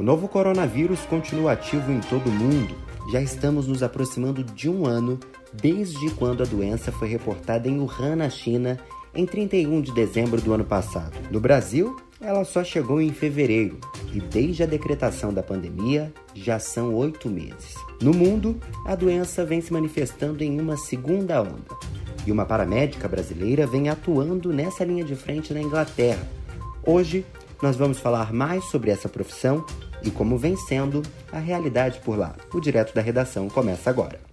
O novo coronavírus continua ativo em todo o mundo. Já estamos nos aproximando de um ano desde quando a doença foi reportada em Wuhan, na China, em 31 de dezembro do ano passado. No Brasil, ela só chegou em fevereiro e, desde a decretação da pandemia, já são oito meses. No mundo, a doença vem se manifestando em uma segunda onda e uma paramédica brasileira vem atuando nessa linha de frente na Inglaterra. Hoje, nós vamos falar mais sobre essa profissão e como vem sendo a realidade por lá. O Direto da Redação começa agora.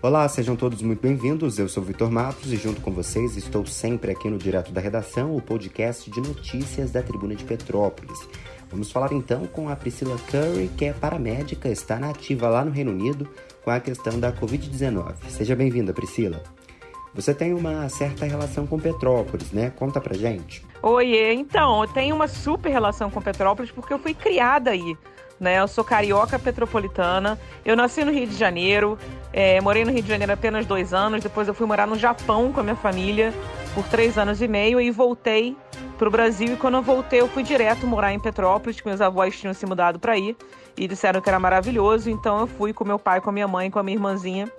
Olá, sejam todos muito bem-vindos. Eu sou Vitor Matos e junto com vocês estou sempre aqui no Direto da Redação, o podcast de notícias da Tribuna de Petrópolis. Vamos falar então com a Priscila Curry, que é paramédica, está na ativa lá no Reino Unido com a questão da Covid-19. Seja bem-vinda, Priscila. Você tem uma certa relação com Petrópolis, né? Conta pra gente. Oiê, então, eu tenho uma super relação com Petrópolis porque eu fui criada aí né? Eu sou carioca petropolitana. Eu nasci no Rio de Janeiro, é, morei no Rio de Janeiro apenas dois anos. Depois eu fui morar no Japão com a minha família por três anos e meio e voltei para o Brasil. E quando eu voltei, eu fui direto morar em Petrópolis, que meus avós tinham se mudado para aí e disseram que era maravilhoso. Então eu fui com meu pai, com a minha mãe, com a minha irmãzinha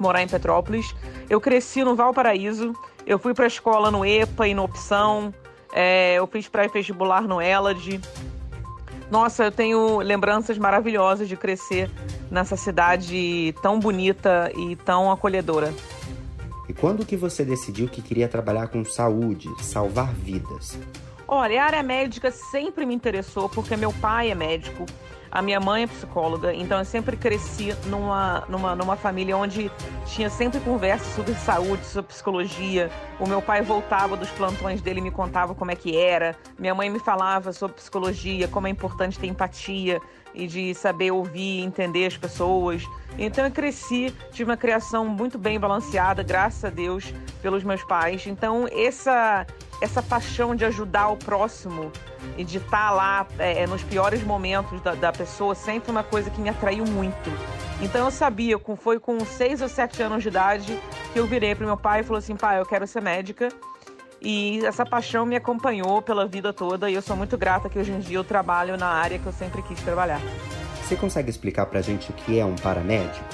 morar em Petrópolis. Eu cresci no Valparaíso. Eu fui para a escola no EPA e no Opção. É, eu fiz pré-vestibular no Elad. Nossa, eu tenho lembranças maravilhosas de crescer nessa cidade tão bonita e tão acolhedora. E quando que você decidiu que queria trabalhar com saúde, salvar vidas? Olha, a área médica sempre me interessou porque meu pai é médico a minha mãe é psicóloga, então eu sempre cresci numa, numa, numa família onde tinha sempre conversa sobre saúde, sobre psicologia. O meu pai voltava dos plantões dele e me contava como é que era. Minha mãe me falava sobre psicologia, como é importante ter empatia e de saber ouvir e entender as pessoas. Então eu cresci, tive uma criação muito bem balanceada, graças a Deus, pelos meus pais. Então essa essa paixão de ajudar o próximo e de estar tá lá é, é, nos piores momentos da, da, pessoa sempre uma coisa que me atraiu muito. Então eu sabia, foi com seis ou sete anos de idade que eu virei para meu pai e falou assim, pai, eu quero ser médica. E essa paixão me acompanhou pela vida toda e eu sou muito grata que hoje em dia eu trabalho na área que eu sempre quis trabalhar. Você consegue explicar pra gente o que é um paramédico?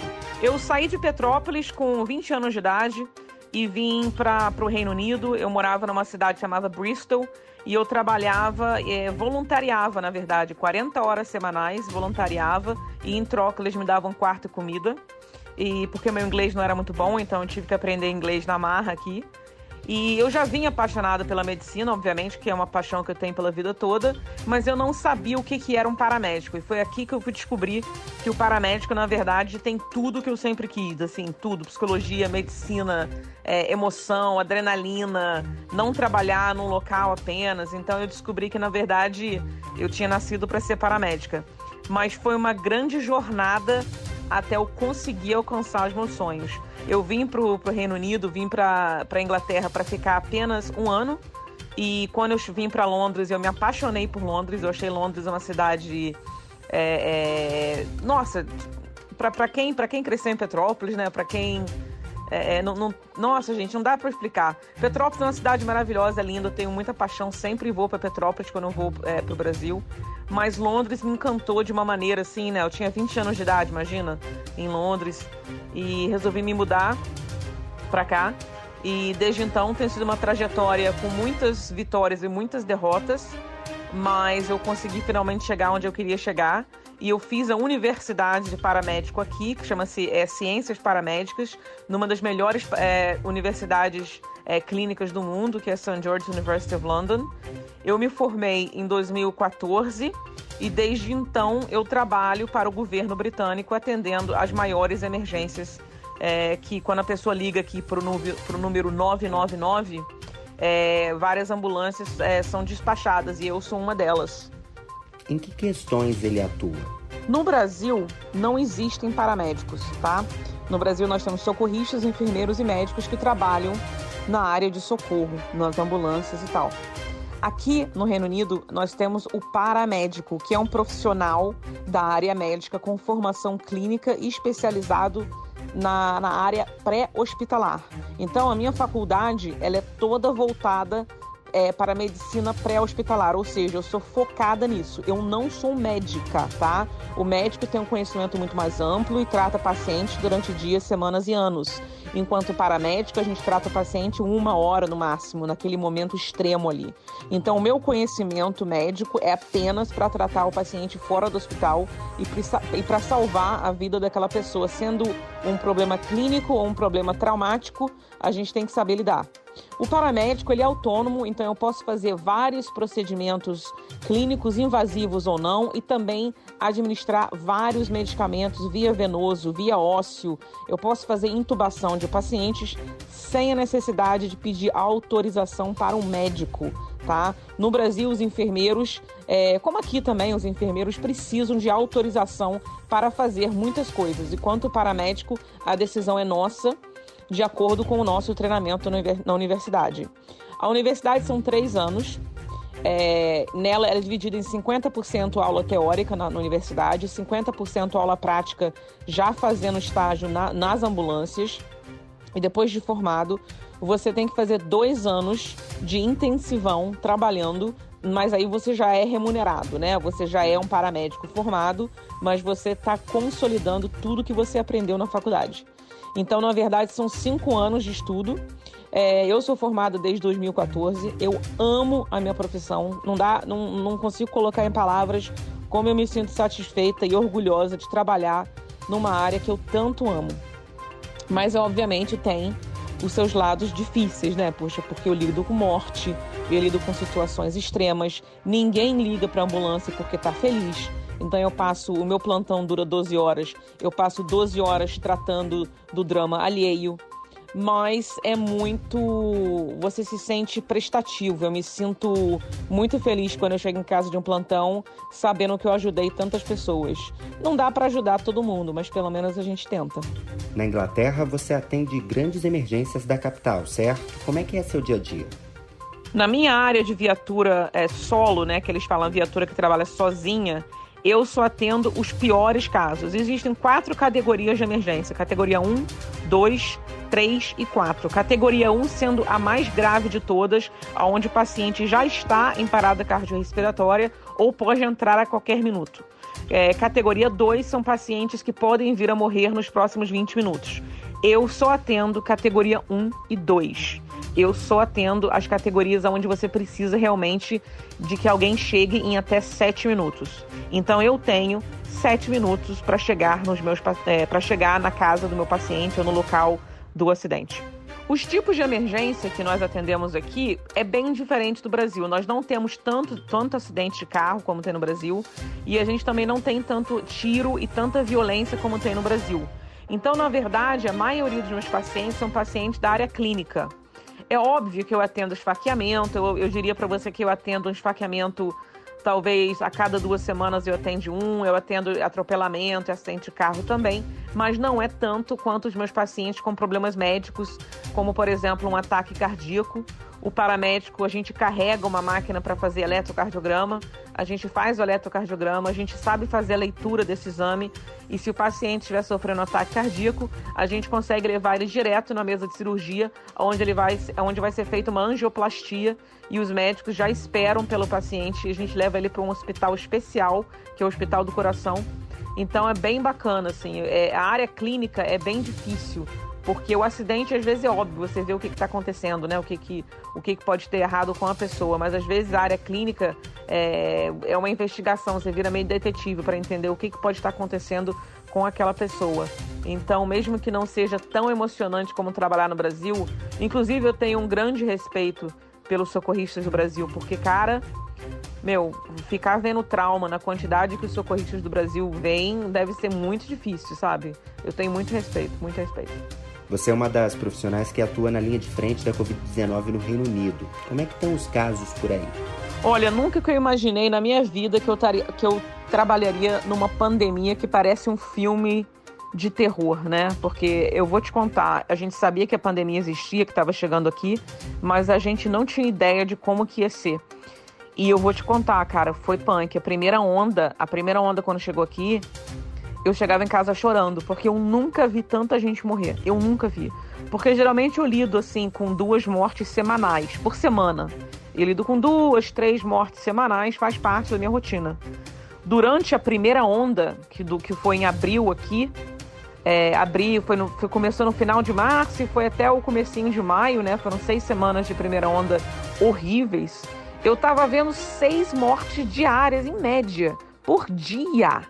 Eu saí de Petrópolis com 20 anos de idade e vim para o Reino Unido. Eu morava numa cidade chamada Bristol e eu trabalhava, é, voluntariava, na verdade, 40 horas semanais, voluntariava e em troca eles me davam quarto e comida. E porque meu inglês não era muito bom, então eu tive que aprender inglês na marra aqui. E eu já vim apaixonada pela medicina, obviamente, que é uma paixão que eu tenho pela vida toda, mas eu não sabia o que, que era um paramédico. E foi aqui que eu fui descobrir que o paramédico, na verdade, tem tudo que eu sempre quis, assim, tudo: psicologia, medicina, é, emoção, adrenalina, não trabalhar num local apenas. Então eu descobri que, na verdade, eu tinha nascido para ser paramédica. Mas foi uma grande jornada até eu conseguir alcançar os meus sonhos. Eu vim para o Reino Unido, vim para a Inglaterra para ficar apenas um ano. E quando eu vim para Londres, eu me apaixonei por Londres. Eu achei Londres uma cidade. É, é, nossa, para quem, quem cresceu em Petrópolis, né? Para quem é, é, não, não, nossa, gente, não dá para explicar. Petrópolis é uma cidade maravilhosa, linda. Eu tenho muita paixão, sempre vou para Petrópolis quando eu vou é, para o Brasil. Mas Londres me encantou de uma maneira assim, né? Eu tinha 20 anos de idade, imagina, em Londres. E resolvi me mudar para cá. E desde então tem sido uma trajetória com muitas vitórias e muitas derrotas. Mas eu consegui finalmente chegar onde eu queria chegar e eu fiz a universidade de paramédico aqui, que chama-se é, Ciências Paramédicas, numa das melhores é, universidades é, clínicas do mundo, que é St. George's University of London. Eu me formei em 2014 e desde então eu trabalho para o governo britânico atendendo as maiores emergências é, que quando a pessoa liga aqui para o número 999, é, várias ambulâncias é, são despachadas e eu sou uma delas. Em que questões ele atua? No Brasil, não existem paramédicos, tá? No Brasil, nós temos socorristas, enfermeiros e médicos que trabalham na área de socorro, nas ambulâncias e tal. Aqui no Reino Unido, nós temos o paramédico, que é um profissional da área médica com formação clínica e especializado na, na área pré-hospitalar. Então, a minha faculdade ela é toda voltada é, para medicina pré-hospitalar, ou seja, eu sou focada nisso. Eu não sou médica, tá? O médico tem um conhecimento muito mais amplo e trata pacientes durante dias, semanas e anos. Enquanto paramédico, a gente trata o paciente uma hora no máximo, naquele momento extremo ali. Então, o meu conhecimento médico é apenas para tratar o paciente fora do hospital e para salvar a vida daquela pessoa, sendo um problema clínico ou um problema traumático, a gente tem que saber lidar. O paramédico ele é autônomo, então eu posso fazer vários procedimentos clínicos invasivos ou não e também administrar vários medicamentos via venoso, via ósseo. Eu posso fazer intubação de pacientes sem a necessidade de pedir autorização para um médico. Tá? No Brasil, os enfermeiros, é, como aqui também, os enfermeiros precisam de autorização para fazer muitas coisas. E quanto paramédico, a decisão é nossa de acordo com o nosso treinamento na universidade. A universidade são três anos. É, nela ela é dividida em 50% aula teórica na, na universidade, 50% aula prática, já fazendo estágio na, nas ambulâncias. E depois de formado, você tem que fazer dois anos de intensivão trabalhando, mas aí você já é remunerado, né? Você já é um paramédico formado, mas você está consolidando tudo que você aprendeu na faculdade. Então, na verdade, são cinco anos de estudo. É, eu sou formada desde 2014. Eu amo a minha profissão. Não dá, não, não consigo colocar em palavras como eu me sinto satisfeita e orgulhosa de trabalhar numa área que eu tanto amo. Mas, obviamente, tem os seus lados difíceis, né? Poxa, porque eu lido com morte, eu lido com situações extremas. Ninguém liga para ambulância porque tá feliz. Então eu passo, o meu plantão dura 12 horas, eu passo 12 horas tratando do drama alheio, mas é muito. Você se sente prestativo. Eu me sinto muito feliz quando eu chego em casa de um plantão, sabendo que eu ajudei tantas pessoas. Não dá para ajudar todo mundo, mas pelo menos a gente tenta. Na Inglaterra, você atende grandes emergências da capital, certo? Como é que é seu dia a dia? Na minha área de viatura é, solo, né, que eles falam viatura que trabalha sozinha, eu só atendo os piores casos. Existem quatro categorias de emergência: categoria 1, 2, 3 e 4. Categoria 1 sendo a mais grave de todas, onde o paciente já está em parada cardiorrespiratória ou pode entrar a qualquer minuto. É, categoria 2 são pacientes que podem vir a morrer nos próximos 20 minutos. Eu só atendo categoria 1 e 2 eu só atendo as categorias onde você precisa realmente de que alguém chegue em até sete minutos. Então eu tenho sete minutos para chegar nos meus é, para chegar na casa do meu paciente ou no local do acidente. Os tipos de emergência que nós atendemos aqui é bem diferente do Brasil. Nós não temos tanto, tanto acidente de carro como tem no Brasil e a gente também não tem tanto tiro e tanta violência como tem no Brasil. Então, na verdade, a maioria dos meus pacientes são pacientes da área clínica. É óbvio que eu atendo esfaqueamento, eu, eu diria para você que eu atendo um esfaqueamento talvez a cada duas semanas eu atendo um, eu atendo atropelamento, acidente de carro também, mas não é tanto quanto os meus pacientes com problemas médicos, como por exemplo um ataque cardíaco o paramédico, a gente carrega uma máquina para fazer eletrocardiograma, a gente faz o eletrocardiograma, a gente sabe fazer a leitura desse exame e se o paciente estiver sofrendo um ataque cardíaco, a gente consegue levar ele direto na mesa de cirurgia, onde, ele vai, onde vai ser feita uma angioplastia e os médicos já esperam pelo paciente e a gente leva ele para um hospital especial, que é o Hospital do Coração. Então é bem bacana, assim, é, a área clínica é bem difícil porque o acidente, às vezes, é óbvio, você vê o que está acontecendo, né? O, que, que, o que, que pode ter errado com a pessoa. Mas, às vezes, a área clínica é, é uma investigação, você vira meio detetive para entender o que, que pode estar tá acontecendo com aquela pessoa. Então, mesmo que não seja tão emocionante como trabalhar no Brasil, inclusive eu tenho um grande respeito pelos socorristas do Brasil, porque, cara, meu, ficar vendo trauma na quantidade que os socorristas do Brasil vêm deve ser muito difícil, sabe? Eu tenho muito respeito, muito respeito. Você é uma das profissionais que atua na linha de frente da Covid-19 no Reino Unido. Como é que estão os casos por aí? Olha, nunca que eu imaginei na minha vida que eu, taria, que eu trabalharia numa pandemia que parece um filme de terror, né? Porque eu vou te contar, a gente sabia que a pandemia existia, que estava chegando aqui, mas a gente não tinha ideia de como que ia ser. E eu vou te contar, cara, foi punk. A primeira onda, a primeira onda quando chegou aqui, eu chegava em casa chorando, porque eu nunca vi tanta gente morrer. Eu nunca vi. Porque geralmente eu lido assim com duas mortes semanais por semana. Eu lido com duas, três mortes semanais, faz parte da minha rotina. Durante a primeira onda, que, do, que foi em abril aqui, é, abril, foi, no, foi, começou no final de março e foi até o comecinho de maio, né? Foram seis semanas de primeira onda horríveis. Eu tava vendo seis mortes diárias, em média, por dia.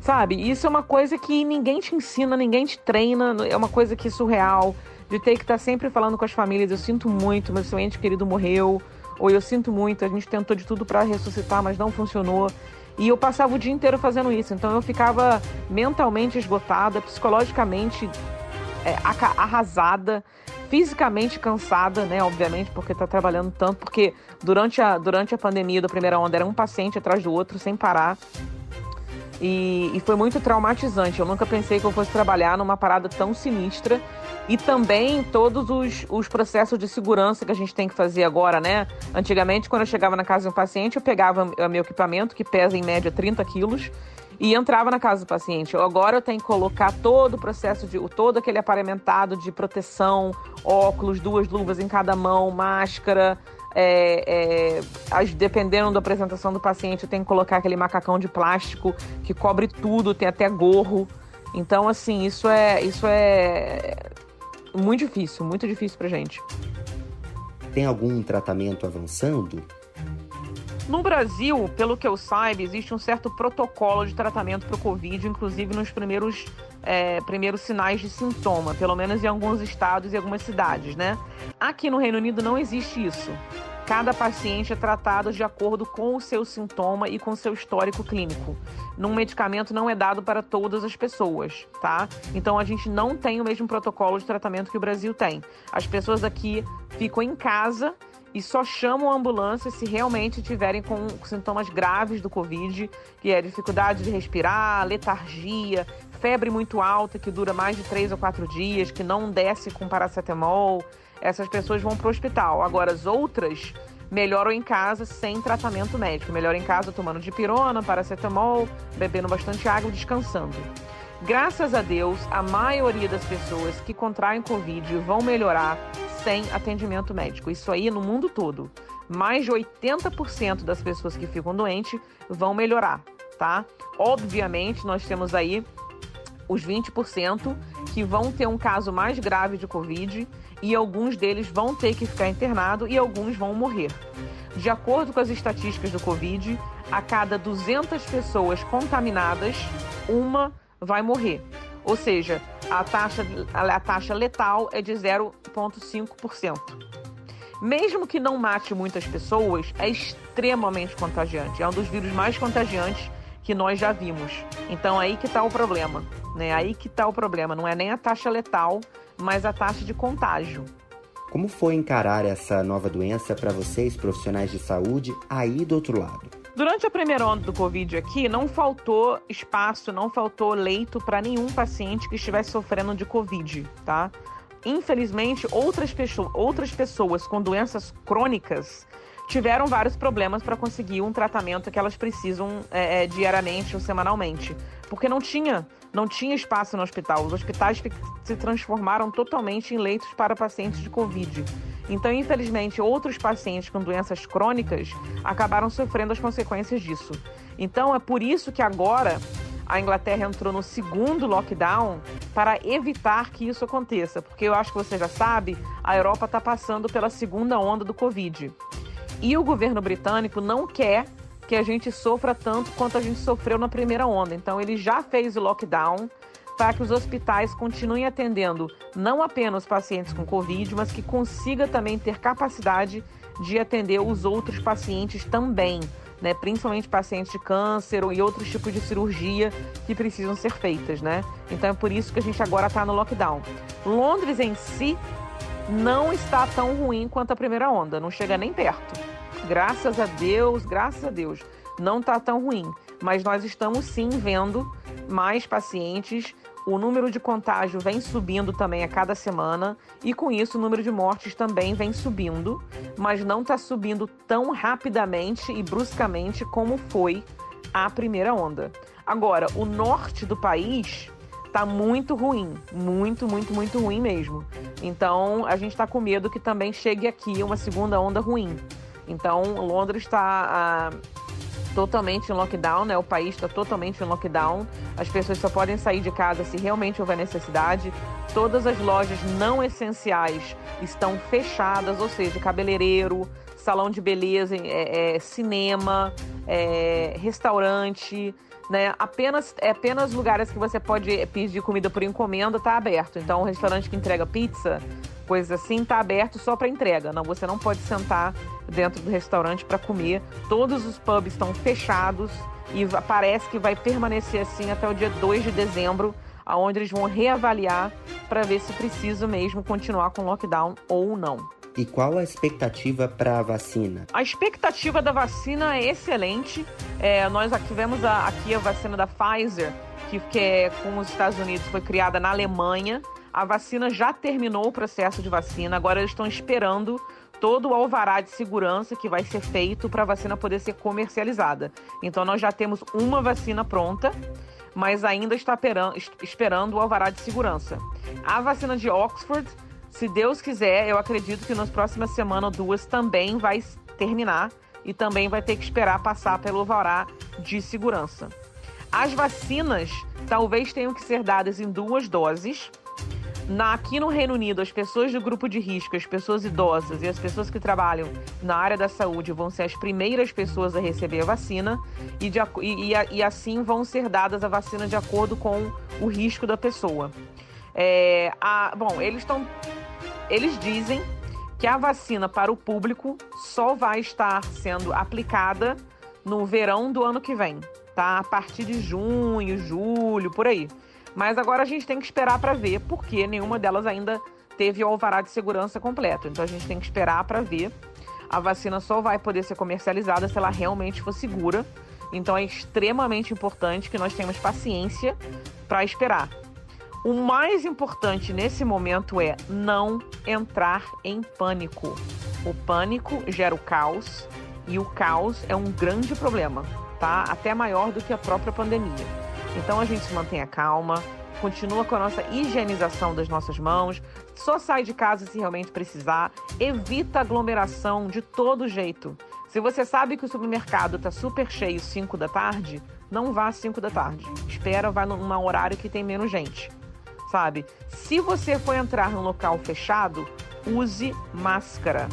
Sabe? Isso é uma coisa que ninguém te ensina, ninguém te treina, é uma coisa que é surreal. De ter que estar tá sempre falando com as famílias, eu sinto muito, meu seu ente querido morreu, ou eu sinto muito, a gente tentou de tudo para ressuscitar, mas não funcionou. E eu passava o dia inteiro fazendo isso. Então eu ficava mentalmente esgotada, psicologicamente é, arrasada, fisicamente cansada, né? Obviamente, porque tá trabalhando tanto. Porque durante a, durante a pandemia da primeira onda era um paciente atrás do outro, sem parar. E, e, foi muito traumatizante. Eu nunca pensei que eu fosse trabalhar numa parada tão sinistra. E também todos os, os processos de segurança que a gente tem que fazer agora, né? Antigamente, quando eu chegava na casa de um paciente, eu pegava meu equipamento, que pesa em média 30 quilos, e entrava na casa do paciente. Agora eu tenho que colocar todo o processo de todo aquele aparelhamentado de proteção, óculos, duas luvas em cada mão, máscara, é, é, dependendo da apresentação do paciente, eu tenho que colocar aquele macacão de plástico que cobre tudo, tem até gorro. Então, assim, isso é, isso é muito difícil, muito difícil pra gente. Tem algum tratamento avançando? No Brasil, pelo que eu saiba, existe um certo protocolo de tratamento para o Covid, inclusive nos primeiros, é, primeiros sinais de sintoma, pelo menos em alguns estados e algumas cidades, né? Aqui no Reino Unido não existe isso. Cada paciente é tratado de acordo com o seu sintoma e com seu histórico clínico. Num medicamento não é dado para todas as pessoas, tá? Então a gente não tem o mesmo protocolo de tratamento que o Brasil tem. As pessoas aqui ficam em casa e só chamam a ambulância se realmente tiverem com sintomas graves do Covid, que é dificuldade de respirar, letargia, febre muito alta que dura mais de três ou quatro dias, que não desce com paracetamol. Essas pessoas vão para o hospital. Agora, as outras melhoram em casa sem tratamento médico. Melhoram em casa tomando dipirona, paracetamol, bebendo bastante água e descansando. Graças a Deus, a maioria das pessoas que contraem Covid vão melhorar sem atendimento médico. Isso aí no mundo todo. Mais de 80% das pessoas que ficam doentes vão melhorar, tá? Obviamente, nós temos aí os 20% que vão ter um caso mais grave de Covid e alguns deles vão ter que ficar internado e alguns vão morrer. De acordo com as estatísticas do Covid, a cada 200 pessoas contaminadas, uma vai morrer. Ou seja, a taxa, a taxa letal é de 0,5%. Mesmo que não mate muitas pessoas, é extremamente contagiante. É um dos vírus mais contagiantes que nós já vimos. Então aí que está o problema, né? Aí que está o problema. Não é nem a taxa letal, mas a taxa de contágio. Como foi encarar essa nova doença para vocês, profissionais de saúde, aí do outro lado? Durante a primeira onda do Covid aqui, não faltou espaço, não faltou leito para nenhum paciente que estivesse sofrendo de Covid, tá? Infelizmente, outras, outras pessoas com doenças crônicas tiveram vários problemas para conseguir um tratamento que elas precisam é, é, diariamente ou semanalmente, porque não tinha, não tinha espaço no hospital. Os hospitais se transformaram totalmente em leitos para pacientes de Covid. Então, infelizmente, outros pacientes com doenças crônicas acabaram sofrendo as consequências disso. Então, é por isso que agora a Inglaterra entrou no segundo lockdown para evitar que isso aconteça, porque eu acho que você já sabe, a Europa está passando pela segunda onda do Covid. E o governo britânico não quer que a gente sofra tanto quanto a gente sofreu na primeira onda. Então, ele já fez o lockdown para que os hospitais continuem atendendo não apenas pacientes com Covid, mas que consiga também ter capacidade de atender os outros pacientes também, né? Principalmente pacientes de câncer e outros tipos de cirurgia que precisam ser feitas, né? Então é por isso que a gente agora está no lockdown. Londres em si não está tão ruim quanto a primeira onda, não chega nem perto. Graças a Deus, graças a Deus, não está tão ruim. Mas nós estamos sim vendo mais pacientes o número de contágio vem subindo também a cada semana e com isso o número de mortes também vem subindo, mas não está subindo tão rapidamente e bruscamente como foi a primeira onda. Agora, o norte do país está muito ruim, muito, muito, muito ruim mesmo. Então, a gente está com medo que também chegue aqui uma segunda onda ruim. Então, Londres está totalmente em lockdown, né? O país está totalmente em lockdown. As pessoas só podem sair de casa se realmente houver necessidade. Todas as lojas não essenciais estão fechadas, ou seja, cabeleireiro, salão de beleza, é, é, cinema, é, restaurante, né? Apenas, é apenas lugares que você pode pedir comida por encomenda está aberto. Então, o restaurante que entrega pizza coisas assim, está aberto só para entrega. Não, você não pode sentar dentro do restaurante para comer. Todos os pubs estão fechados e parece que vai permanecer assim até o dia 2 de dezembro, aonde eles vão reavaliar para ver se precisa mesmo continuar com lockdown ou não. E qual a expectativa para a vacina? A expectativa da vacina é excelente. É, nós tivemos a, aqui a vacina da Pfizer, que, que é com os Estados Unidos, foi criada na Alemanha. A vacina já terminou o processo de vacina, agora eles estão esperando todo o alvará de segurança que vai ser feito para a vacina poder ser comercializada. Então nós já temos uma vacina pronta, mas ainda está esperando o alvará de segurança. A vacina de Oxford, se Deus quiser, eu acredito que nas próximas semanas ou duas também vai terminar e também vai ter que esperar passar pelo alvará de segurança. As vacinas talvez tenham que ser dadas em duas doses na, aqui no Reino Unido, as pessoas do grupo de risco, as pessoas idosas e as pessoas que trabalham na área da saúde vão ser as primeiras pessoas a receber a vacina e, de, e, e, e assim vão ser dadas a vacina de acordo com o risco da pessoa. É, a, bom, eles estão. Eles dizem que a vacina para o público só vai estar sendo aplicada no verão do ano que vem, tá? A partir de junho, julho, por aí. Mas agora a gente tem que esperar para ver, porque nenhuma delas ainda teve o alvará de segurança completo. Então a gente tem que esperar para ver. A vacina só vai poder ser comercializada se ela realmente for segura. Então é extremamente importante que nós tenhamos paciência para esperar. O mais importante nesse momento é não entrar em pânico. O pânico gera o caos e o caos é um grande problema, tá? Até maior do que a própria pandemia. Então a gente se mantenha calma, continua com a nossa higienização das nossas mãos, só sai de casa se realmente precisar, evita aglomeração de todo jeito. Se você sabe que o supermercado está super cheio 5 da tarde, não vá às 5 da tarde. Espera, vá num horário que tem menos gente. Sabe? Se você for entrar num local fechado, use máscara.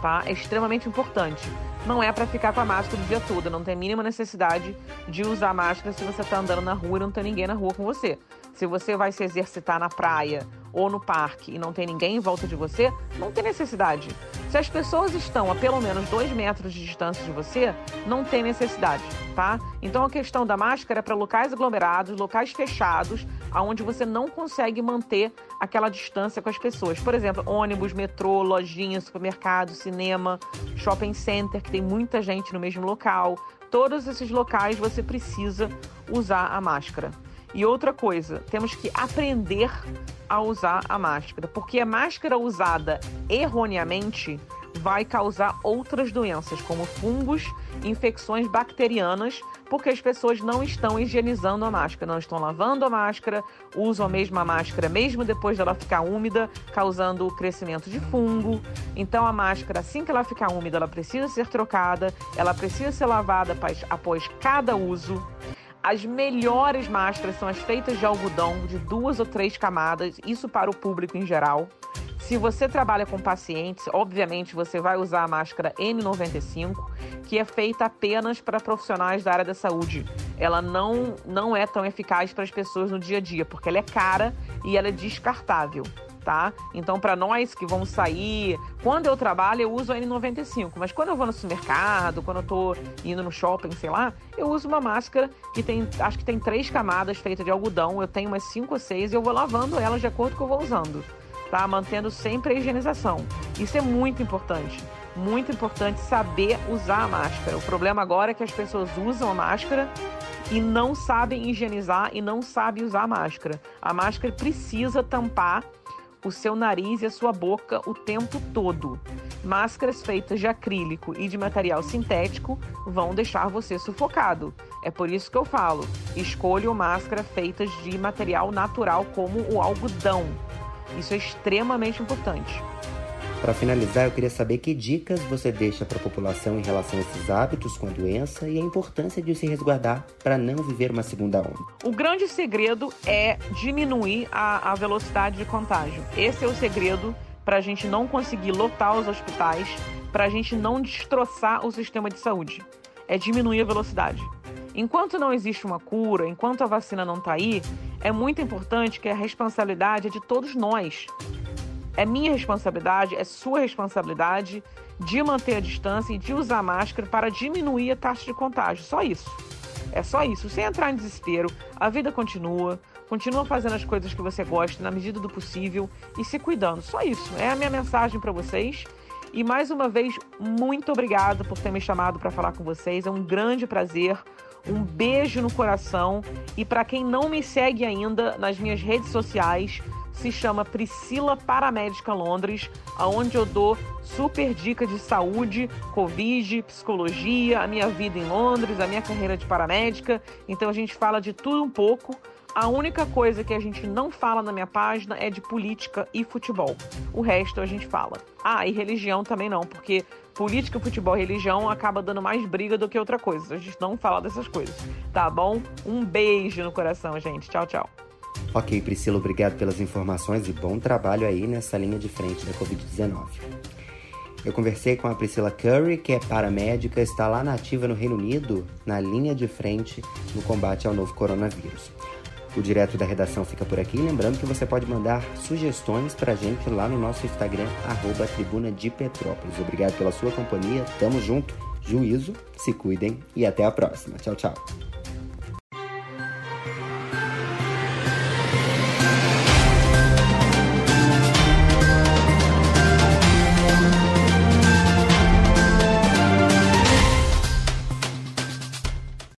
Tá? É extremamente importante não é para ficar com a máscara o dia todo. Não tem mínima necessidade de usar máscara se você está andando na rua e não tem ninguém na rua com você. Se você vai se exercitar na praia ou no parque e não tem ninguém em volta de você, não tem necessidade. Se as pessoas estão a pelo menos dois metros de distância de você, não tem necessidade, tá? Então a questão da máscara é para locais aglomerados, locais fechados, aonde você não consegue manter aquela distância com as pessoas. Por exemplo, ônibus, metrô, lojinha, supermercado, cinema, shopping center, que tem muita gente no mesmo local. Todos esses locais você precisa usar a máscara. E outra coisa, temos que aprender a usar a máscara, porque a máscara usada erroneamente vai causar outras doenças, como fungos, infecções bacterianas, porque as pessoas não estão higienizando a máscara, não estão lavando a máscara, usam a mesma máscara mesmo depois dela ficar úmida, causando o crescimento de fungo. Então a máscara, assim que ela ficar úmida, ela precisa ser trocada, ela precisa ser lavada após cada uso. As melhores máscaras são as feitas de algodão de duas ou três camadas, isso para o público em geral. Se você trabalha com pacientes, obviamente você vai usar a máscara N95, que é feita apenas para profissionais da área da saúde. Ela não, não é tão eficaz para as pessoas no dia a dia, porque ela é cara e ela é descartável tá? Então, para nós que vamos sair, quando eu trabalho, eu uso a N95, mas quando eu vou no supermercado, quando eu tô indo no shopping, sei lá, eu uso uma máscara que tem, acho que tem três camadas feitas de algodão, eu tenho umas cinco ou seis e eu vou lavando elas de acordo com o que eu vou usando, tá? Mantendo sempre a higienização. Isso é muito importante. Muito importante saber usar a máscara. O problema agora é que as pessoas usam a máscara e não sabem higienizar e não sabem usar máscara. A máscara precisa tampar o seu nariz e a sua boca o tempo todo. Máscaras feitas de acrílico e de material sintético vão deixar você sufocado. É por isso que eu falo: escolha máscara feitas de material natural como o algodão. Isso é extremamente importante. Para finalizar, eu queria saber que dicas você deixa para a população em relação a esses hábitos com a doença e a importância de se resguardar para não viver uma segunda onda. O grande segredo é diminuir a, a velocidade de contágio. Esse é o segredo para a gente não conseguir lotar os hospitais, para a gente não destroçar o sistema de saúde. É diminuir a velocidade. Enquanto não existe uma cura, enquanto a vacina não está aí, é muito importante que a responsabilidade é de todos nós. É minha responsabilidade, é sua responsabilidade de manter a distância e de usar máscara para diminuir a taxa de contágio. Só isso. É só isso. Sem entrar em desespero, a vida continua. Continua fazendo as coisas que você gosta na medida do possível e se cuidando. Só isso. É a minha mensagem para vocês. E mais uma vez, muito obrigado por ter me chamado para falar com vocês. É um grande prazer. Um beijo no coração. E para quem não me segue ainda nas minhas redes sociais, se chama Priscila Paramédica Londres, aonde eu dou super dicas de saúde, covid, psicologia, a minha vida em Londres, a minha carreira de paramédica. Então a gente fala de tudo um pouco. A única coisa que a gente não fala na minha página é de política e futebol. O resto a gente fala. Ah, e religião também não, porque política, futebol e religião acaba dando mais briga do que outra coisa. A gente não fala dessas coisas, tá bom? Um beijo no coração, gente. Tchau, tchau. Ok, Priscila, obrigado pelas informações e bom trabalho aí nessa linha de frente da Covid-19. Eu conversei com a Priscila Curry, que é paramédica, está lá na ativa no Reino Unido, na linha de frente no combate ao novo coronavírus. O direto da redação fica por aqui, lembrando que você pode mandar sugestões para a gente lá no nosso Instagram, arroba Tribuna de Petrópolis. Obrigado pela sua companhia, tamo junto, juízo, se cuidem e até a próxima. Tchau, tchau.